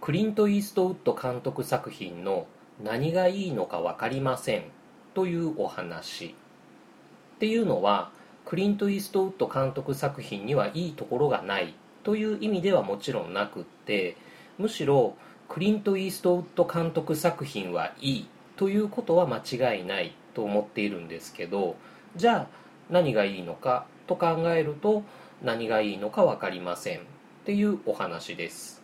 クリント・イーストウッド監督作品の何がいいのか分かりませんというお話。っていうのはクリント・イーストウッド監督作品にはいいところがないという意味ではもちろんなくってむしろクリント・イーストウッド監督作品はいいということは間違いないと思っているんですけどじゃあ何がいいのかと考えると何がいいのか分かりませんっていうお話です。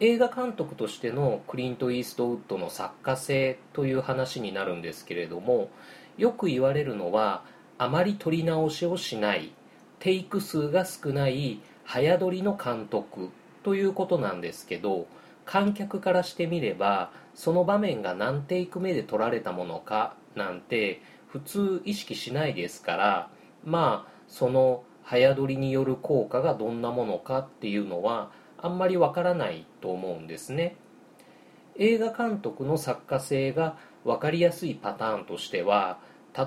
映画監督としてのクリント・イーストウッドの作家性という話になるんですけれどもよく言われるのはあまり撮り直しをしないテイク数が少ない早撮りの監督ということなんですけど観客からしてみればその場面が何テイク目で撮られたものかなんて普通意識しないですからまあその早撮りによる効果がどんなものかっていうのはあんまりわからないと思うんですね。映画監督の作家性が分かりやすいパターンとしては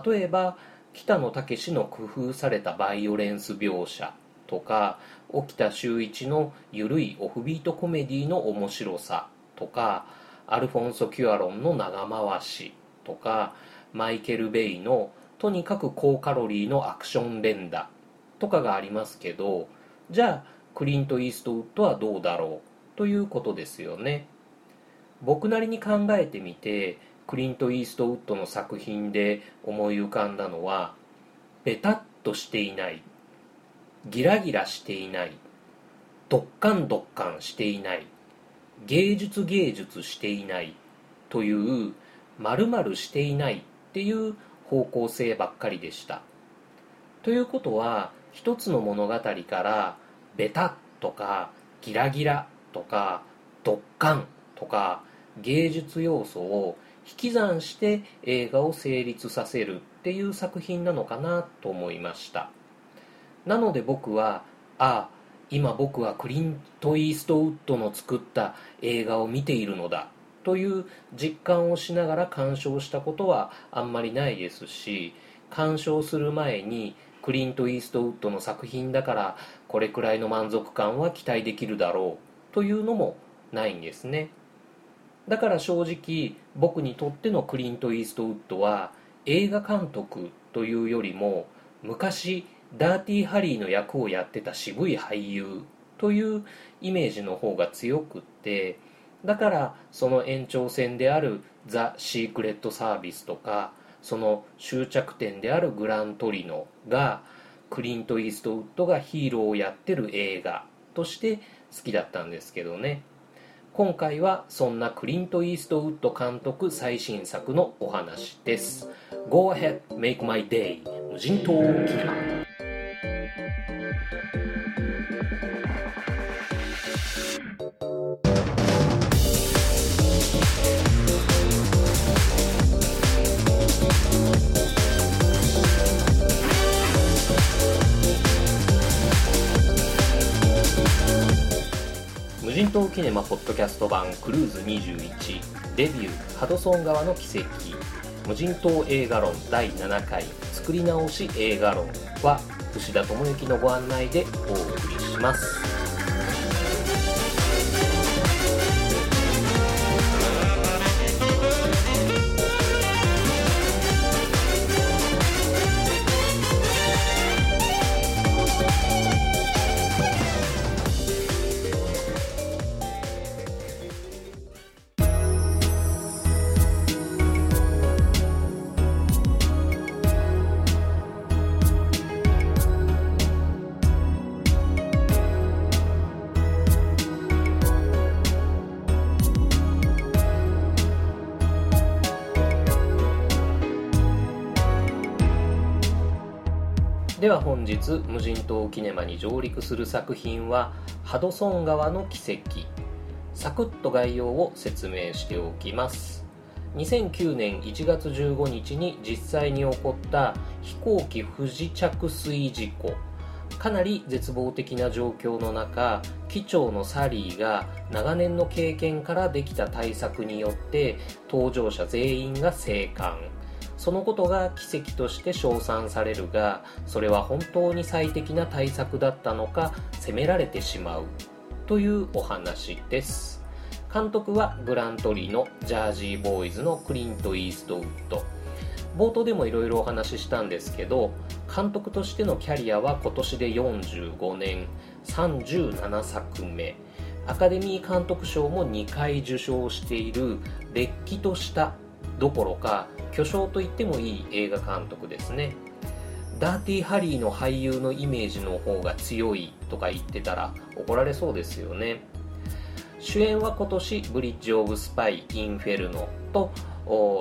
例えば北野武の工夫されたバイオレンス描写とか沖田修一の緩いオフビートコメディの面白さとかアルフォンソ・キュアロンの長回しとかマイケル・ベイのとにかく高カロリーのアクション連打とかがありますけどじゃあクリント・イーストウッドはどうだろうということですよね。僕なりに考えてみてクリント・イーストウッドの作品で思い浮かんだのはベタッとしていないギラギラしていないドッカンドッカンしていない芸術芸術していないという〇〇していないっていう方向性ばっかりでした。ということは一つの物語からベタとかギラギラとかドッカンとか芸術要素を引き算して映画を成立させるっていう作品なのかなと思いました。なので僕はああ今僕はクリント・イーストウッドの作った映画を見ているのだという実感をしながら鑑賞したことはあんまりないですし鑑賞する前にクリント・イーストウッドの作品だからこれくらいの満足感は期待できるだろうというのもないんですね。だから正直僕にとってのクリント・イーストウッドは映画監督というよりも昔ダーティーハリーの役をやってた渋い俳優というイメージの方が強くってだからその延長線であるザ・シークレット・サービスとかその終着点であるグラントリノがクリント・イーストウッドがヒーローをやってる映画として好きだったんですけどね。今回はそんなクリント・イーストウッド監督最新作のお話です。Go ahead, make my day 無人島キネマ人島キネマポッドキャスト版クルーズ21デビューハドソン川の奇跡無人島映画論第7回作り直し映画論は牛田智之のご案内でお送りしますでは本日無人島キネマに上陸する作品はハドソン川の奇跡。サクッと概要を説明しておきます。2009年1月15日に実際に起こった飛行機不時着水事故。かなり絶望的な状況の中機長のサリーが長年の経験からできた対策によって搭乗者全員が生還。そのことが奇跡として称賛されるがそれは本当に最適な対策だったのか責められてしまうというお話です。監督はグラントリーのジャージーボーイズのクリント・イーストウッド。冒頭でもいろいろお話ししたんですけど監督としてのキャリアは今年で45年。37作目。アカデミー監督賞も2回受賞しているれっきとしたどころか巨匠と言ってもいい映画監督ですね。ダーティーハリーの俳優のイメージの方が強いとか言ってたら怒られそうですよね。主演は今年「ブリッジ・オブ・スパイ・インフェルノ」と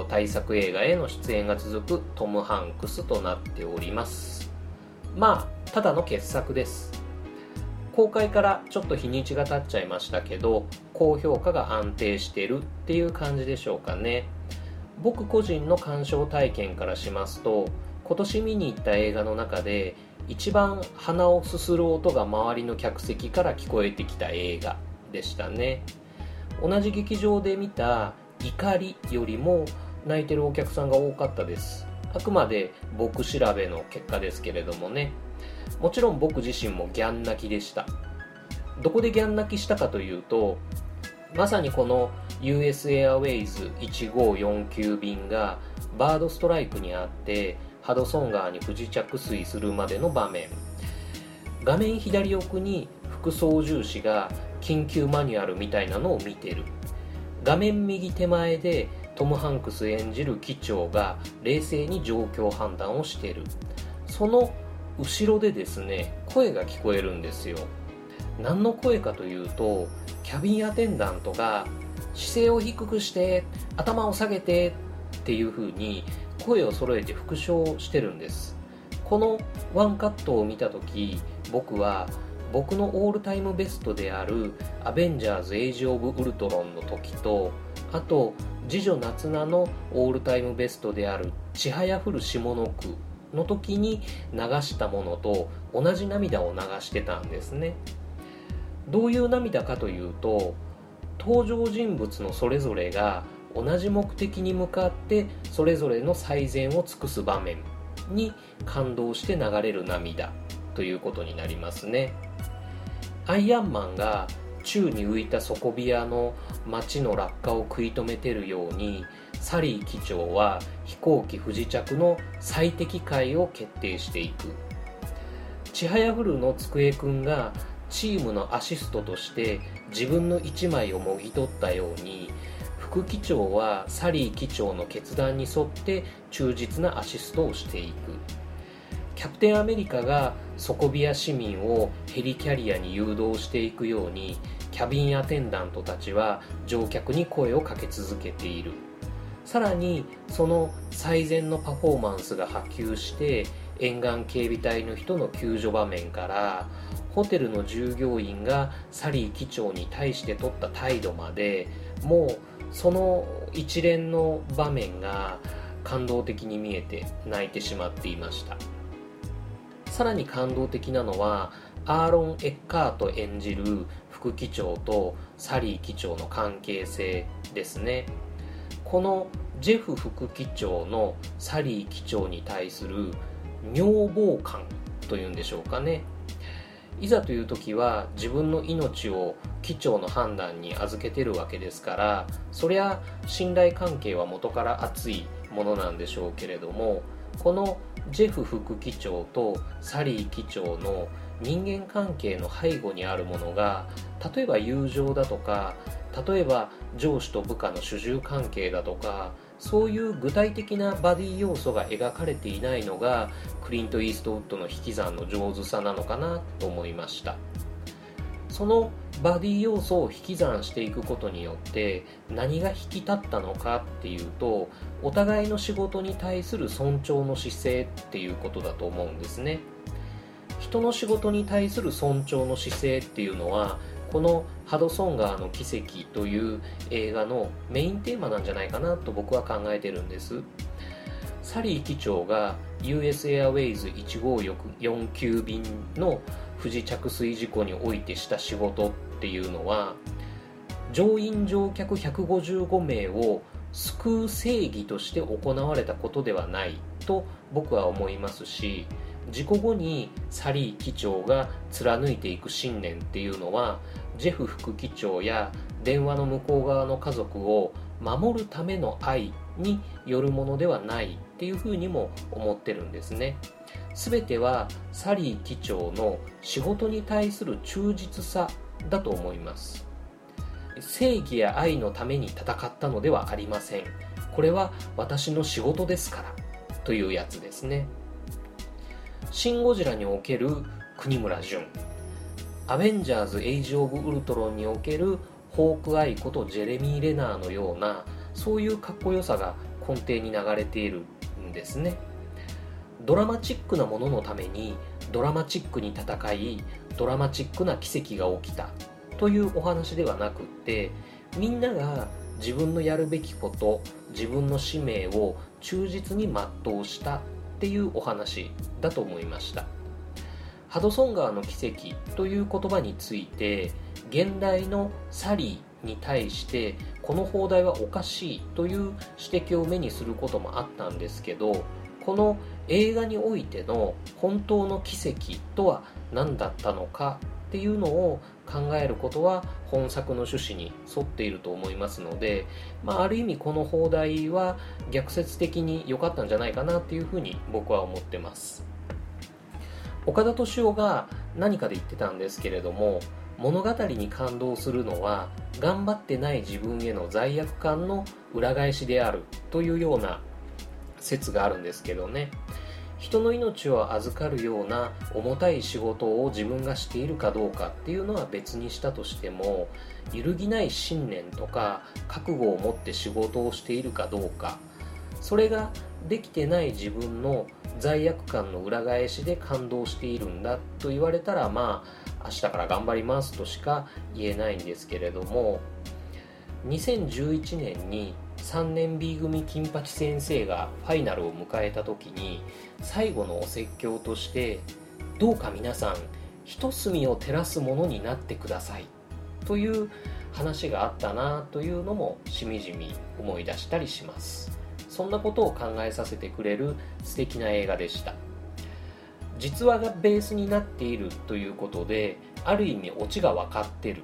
大作映画への出演が続くトム・ハンクスとなっております。まあただの傑作です。公開からちょっと日にちが経っちゃいましたけど高評価が安定してるっていう感じでしょうかね。僕個人の鑑賞体験からしますと今年見に行った映画の中で一番鼻をすする音が周りの客席から聞こえてきた映画でしたね。同じ劇場で見た怒りよりも泣いてるお客さんが多かったです。あくまで僕調べの結果ですけれどもね。もちろん僕自身もギャン泣きでした。どこでギャン泣きしたかというとまさにこの US エアウェイズ1549便がバードストライクにあってハドソン川に不時着水するまでの場面。画面左奥に副操縦士が緊急マニュアルみたいなのを見てる。画面右手前でトム・ハンクス演じる機長が冷静に状況判断をしてる。その後ろでですね声が聞こえるんですよ。何の声かというとキャビンアテンダントが姿勢を低くして頭を下げてっていう風に声を揃えて復唱してるんです。このワンカットを見た時僕は僕のオールタイムベストである「アベンジャーズ・エイジ・オブ・ウルトロン」の時とあと次女夏菜のオールタイムベストである「ちはやふる下の句」の時に流したものと同じ涙を流してたんですね。どういう涙かというと登場人物のそれぞれが同じ目的に向かってそれぞれの最善を尽くす場面に感動して流れる涙ということになりますね。アイアンマンが宙に浮いた底冷やの街の落下を食い止めてるようにサリー機長は飛行機不時着の最適解を決定していく。ちはやふるの机くんがチームのアシストとして自分の1枚をもぎ取ったように副機長はサリー機長の決断に沿って忠実なアシストをしていく。キャプテンアメリカが底冷や市民をヘリキャリアに誘導していくようにキャビンアテンダントたちは乗客に声をかけ続けている。さらにその最善のパフォーマンスが波及して沿岸警備隊の人の救助場面からホテルの従業員がサリー機長に対して取った態度までもうその一連の場面が感動的に見えて泣いてしまっていました。さらに感動的なのはアーロン・エッカート演じる副機長とサリー機長の関係性ですね。このジェフ副機長のサリー機長に対する女房感というんでしょうかね。いざという時は自分の命を機長の判断に預けてるわけですからそりゃ信頼関係は元から熱いものなんでしょうけれどもこのジェフ副機長とサリー機長の人間関係の背後にあるものが例えば友情だとか例えば上司と部下の主従関係だとかそういう具体的なバディ要素が描かれていないのがクリント・イーストウッドの引き算の上手さなのかなと思いました。そのバディ要素を引き算していくことによって何が引き立ったのかっていうとお互いの仕事に対する尊重の姿勢っていうことだと思うんですね。人の仕事に対する尊重の姿勢っていうのはこの「ハドソン川の奇跡」という映画のメインテーマなんじゃないかなと僕は考えてるんです。サリー機長が US エアウェイズ1549便の不時着水事故においてした仕事っていうのは乗員乗客155名を救う正義として行われたことではないと僕は思いますし事故後にサリー機長が貫いていく信念っていうのはジェフ副機長や電話の向こう側の家族を守るための愛によるものではないっていうふうにも思ってるんですね。全てはサリー機長の仕事に対する忠実さだと思います。正義や愛のために戦ったのではありません。これは私の仕事ですから。というやつですね。シン・ゴジラにおける国村淳。アベンジャーズ・エイジ・オブ・ウルトロンにおけるホークアイことジェレミー・レナーのようなそういうかっこよさが根底に流れているんですね。ドラマチックなもののためにドラマチックに戦いドラマチックな奇跡が起きたというお話ではなくってみんなが自分のやるべきこと自分の使命を忠実に全うしたっていうお話だと思いました。ハドソン川の奇跡という言葉について現代のサリーに対してこの放題はおかしいという指摘を目にすることもあったんですけどこの映画においての本当の奇跡とは何だったのかっていうのを考えることは本作の趣旨に沿っていると思いますので、まあ、ある意味この放題は逆説的に良かったんじゃないかなっていうふうに僕は思ってます。岡田敏夫が何かで言ってたんですけれども物語に感動するのは頑張ってない自分への罪悪感の裏返しであるというような説があるんですけどね。人の命を預かるような重たい仕事を自分がしているかどうかっていうのは別にしたとしても揺るぎない信念とか覚悟を持って仕事をしているかどうかそれができてない自分の罪悪感の裏返しで感動しているんだと言われたらまあ明日から頑張りますとしか言えないんですけれども2011年に3年 B 組金八先生がファイナルを迎えた時に最後のお説教としてどうか皆さん一隅を照らすものになってくださいという話があったなというのもしみじみ思い出したりします。そんなことを考えさせてくれる素敵な映画でした。実話がベースになっているということである意味オチが分かってる。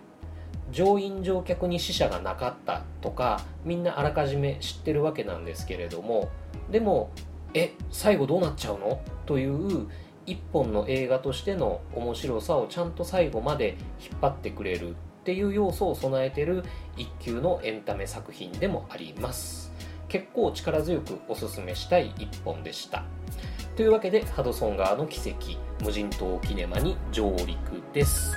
乗員乗客に死者がなかったとかみんなあらかじめ知ってるわけなんですけれどもでもえ最後どうなっちゃうの？という一本の映画としての面白さをちゃんと最後まで引っ張ってくれるっていう要素を備えてる一級のエンタメ作品でもあります。結構力強くおすすめしたい一本でした。というわけでハドソン川の奇跡無人島キネマに上陸です。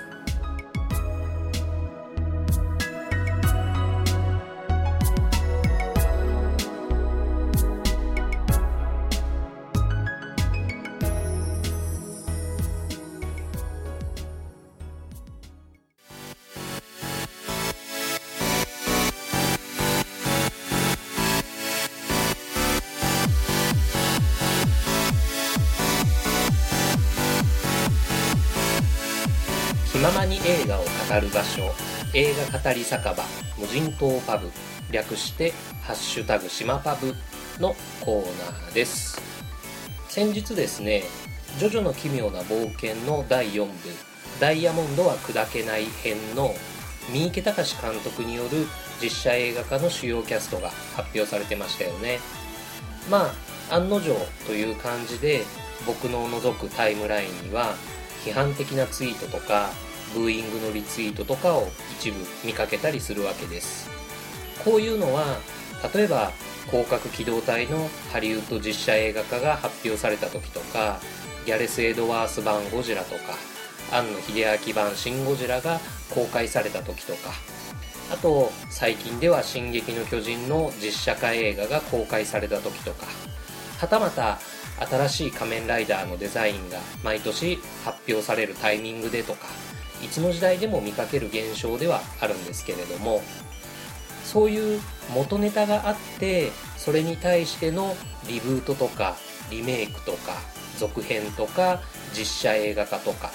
所映画語り酒場無人島パブ略して「ハッシュタグ島パブ」のコーナーです。先日ですね「ジョジョの奇妙な冒険」の第4部「ダイヤモンドは砕けない編」の三池隆監督による実写映画化の主要キャストが発表されてましたよね。まあ案の定という感じで僕の覗くタイムラインには批判的なツイートとかブーイングのリツイートとかを一部見かけたりするわけです。こういうのは例えば広角機動隊のハリウッド実写映画化が発表された時とかギャレス・エドワース版ゴジラとか庵野秀明版シン・ゴジラが公開された時とかあと最近では「進撃の巨人」の実写化映画が公開された時とかはたまた新しい仮面ライダーのデザインが毎年発表されるタイミングでとかいつの時代でも見かける現象ではあるんですけれどもそういう元ネタがあってそれに対してのリブートとかリメイクとか続編とか実写映画化とか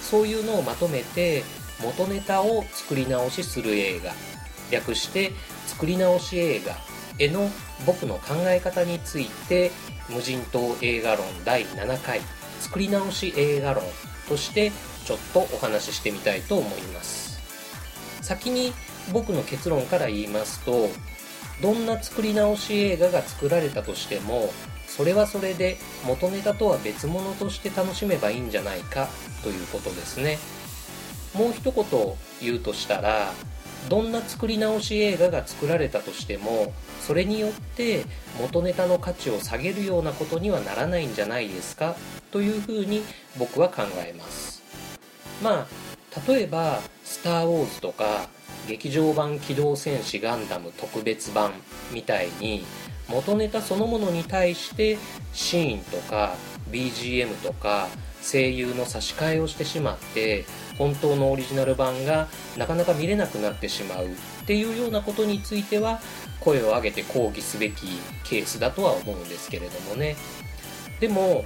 そういうのをまとめて元ネタを作り直しする映画略して作り直し映画への僕の考え方について無人島映画論第7回作り直し映画論としてちょっとお話ししてみたいと思います。先に僕の結論から言いますとどんな作り直し映画が作られたとしてもそれはそれで元ネタとは別物として楽しめばいいんじゃないかということですね。もう一言言うとしたらどんな作り直し映画が作られたとしてもそれによって元ネタの価値を下げるようなことにはならないんじゃないですかというふうに僕は考えます。まあ例えば「スター・ウォーズ」とか劇場版「機動戦士ガンダム特別版」みたいに元ネタそのものに対してシーンとか BGM とか声優の差し替えをしてしまって本当のオリジナル版がなかなか見れなくなってしまうっていうようなことについては声を上げて抗議すべきケースだとは思うんですけれどもね。でも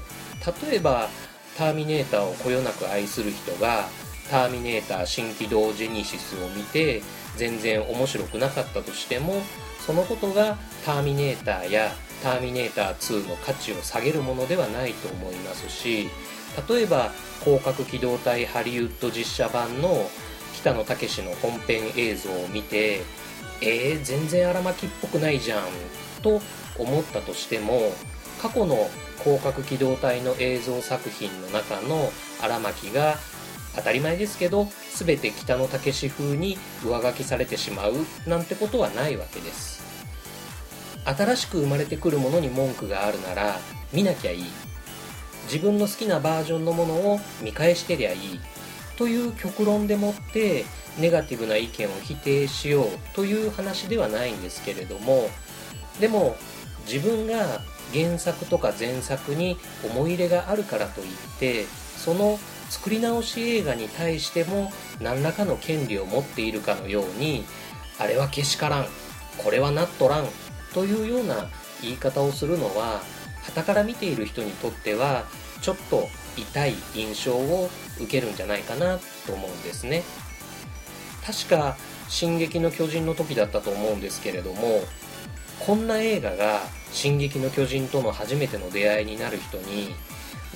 例えば「ターミネーター」をこよなく愛する人が「ターミネーター新機動ジェニシス」を見て全然面白くなかったとしてもそのことが「ターミネーター」や「ターミネーター2」の価値を下げるものではないと思いますし例えば広角機動隊ハリウッド実写版の北野武の本編映像を見てえー、全然荒牧っぽくないじゃんと思ったとしても過去の広角機動隊の映像作品の中の荒牧が当たり前ですけど全て北野武風に上書きされてしまうなんてことはないわけです。新しく生まれてくるものに文句があるなら見なきゃいい。自分の好きなバージョンのものを見返してりゃいい。という極論でもってネガティブな意見を否定しようという話ではないんですけれどもでも自分が原作とか前作に思い入れがあるからといってその作り直し映画に対しても何らかの権利を持っているかのようにあれはけしからんこれはなっとらんというような言い方をするのは傍から見ている人にとってはちょっと痛い印象を受けるんじゃないかなと思うんですね。確か「進撃の巨人」の時だったと思うんですけれどもこんな映画が「進撃の巨人」との初めての出会いになる人に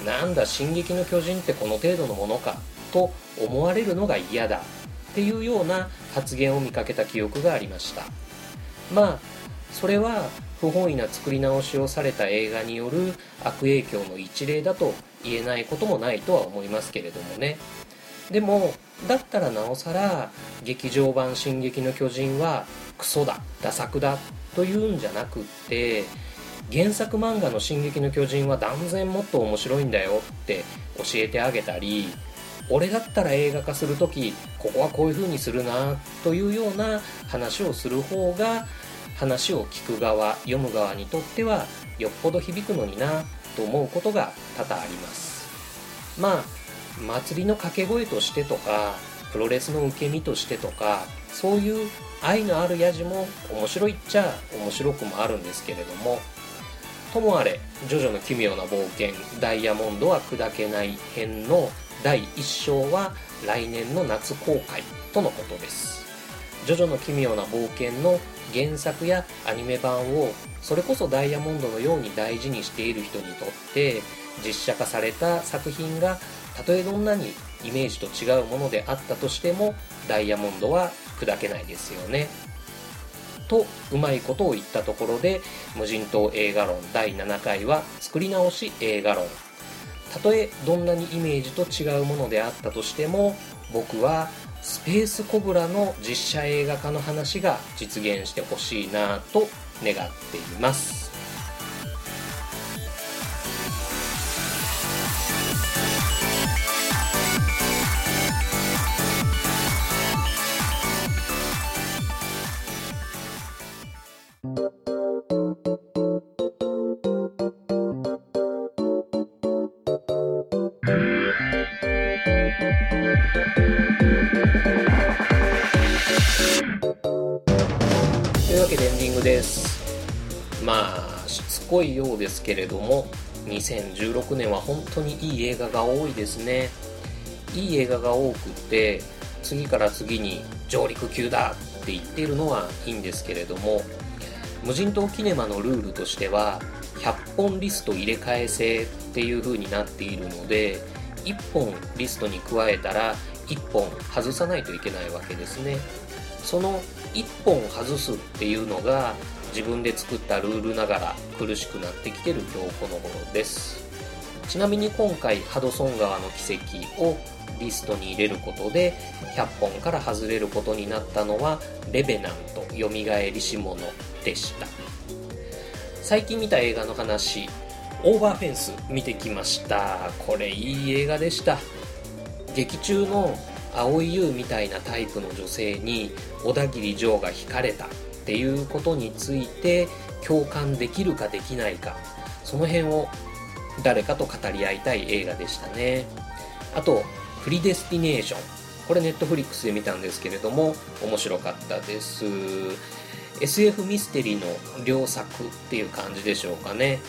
なんだ「進撃の巨人」ってこの程度のものかと思われるのが嫌だっていうような発言を見かけた記憶がありました。まあそれは不本意な作り直しをされた映画による悪影響の一例だと言えないこともないとは思いますけれどもね。でもだったらなおさら劇場版「進撃の巨人」はクソだダ作だというんじゃなくって原作漫画の「進撃の巨人」は断然もっと面白いんだよって教えてあげたり俺だったら映画化する時ここはこういう風にするなというような話をする方が話を聞く側読む側にとってはよっぽど響くのになと思うことが多々あります。まあ祭りの掛け声としてとかプロレスの受け身としてとかそういう愛のあるやじも面白いっちゃ面白くもあるんですけれどもともあれ「ジョジョの奇妙な冒険ダイヤモンドは砕けない編」の第1章は来年の夏公開とのことです。ジョジョの奇妙な冒険の原作やアニメ版をそれこそダイヤモンドのように大事にしている人にとって実写化された作品がたとえどんなにイメージと違うものであったとしてもダイヤモンドは砕けないですよね。とうまいことを言ったところで無人島映画論第7回は作り直し映画論。たとえどんなにイメージと違うものであったとしても僕はスペースコブラの実写映画化の話が実現してほしいなと願っています。というわけでエンディングです。まあしつこいようですけれども2016年は本当にいい映画が多いですね。いい映画が多くて次から次に上陸級だって言ってるのはいいんですけれども無人島キネマのルールとしては100本リスト入れ替え制っていう風になっているので1本リストに加えたら1本外さないといけないわけですね。その1本外すっていうのが自分で作ったルールながら苦しくなってきてる今日この頃です。ちなみに今回ハドソン川の奇跡をリストに入れることで100本から外れることになったのはレベナントよみがえりし者でした。最近見た映画の話オーバーフェンス見てきました。これいい映画でした。劇中の蒼井優みたいなタイプの女性に小田切城が惹かれた。っていうことについて共感できるかできないか。その辺を誰かと語り合いたい映画でしたね。あと「プリデスティネーション」これネットフリックスで見たんですけれども面白かったです。SF ミステリーの良作っていう感じでしょうかね。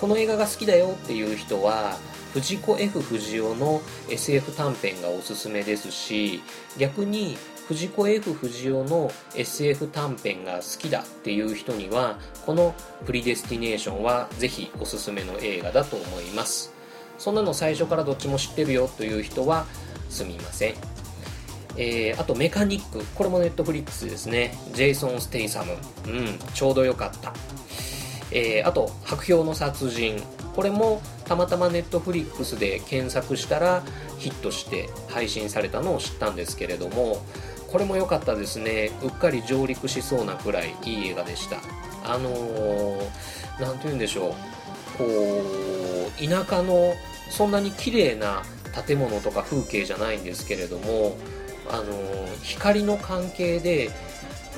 この映画が好きだよっていう人は藤子 F 不二雄の SF 短編がおすすめですし逆に藤子 F 不二雄の SF 短編が好きだっていう人にはこのプリデスティネーションはぜひおすすめの映画だと思います。そんなの最初からどっちも知ってるよという人はすみません。えー、あとメカニック。これもネットフリックスですね。ジェイソン・ステイサム。うんちょうどよかった。えー、あと薄氷の殺人。これもたまたまネットフリックスで検索したらヒットして配信されたのを知ったんですけれどもこれも良かったですね。うっかり上陸しそうなくらいいい映画でした。あの何、て言うんでしょう。こう田舎のそんなに綺麗な建物とか風景じゃないんですけれどもあの光の関係で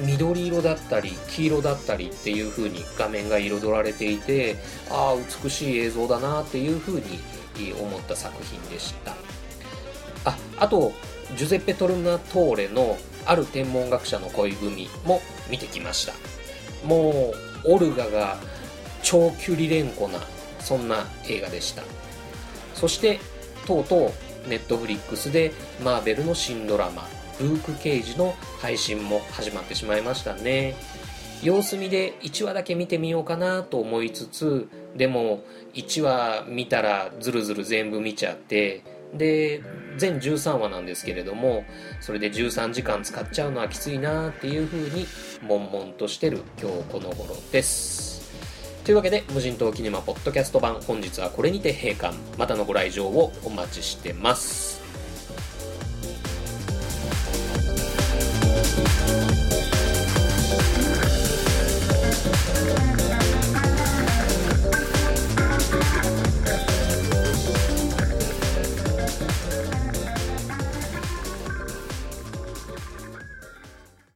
緑色だったり黄色だったりっていう風に画面が彩られていてああ美しい映像だなっていう風に思った作品でした。ああとジュゼッペ・トルナトーレのある天文学者の恋組も見てきました。もうオルガが超キュリレンコなそんな映画でした。そしてとうとうネットフリックスでマーベルの新ドラマルーク・ケイジの配信も始まってしまいましたね。様子見で1話だけ見てみようかなと思いつつでも1話見たらずるずる全部見ちゃってで全13話なんですけれどもそれで13時間使っちゃうのはきついなっていうふうに悶々としてる今日この頃です。というわけで無人島キネマポッドキャスト版本日はこれにて閉館。またのご来場をお待ちしてます。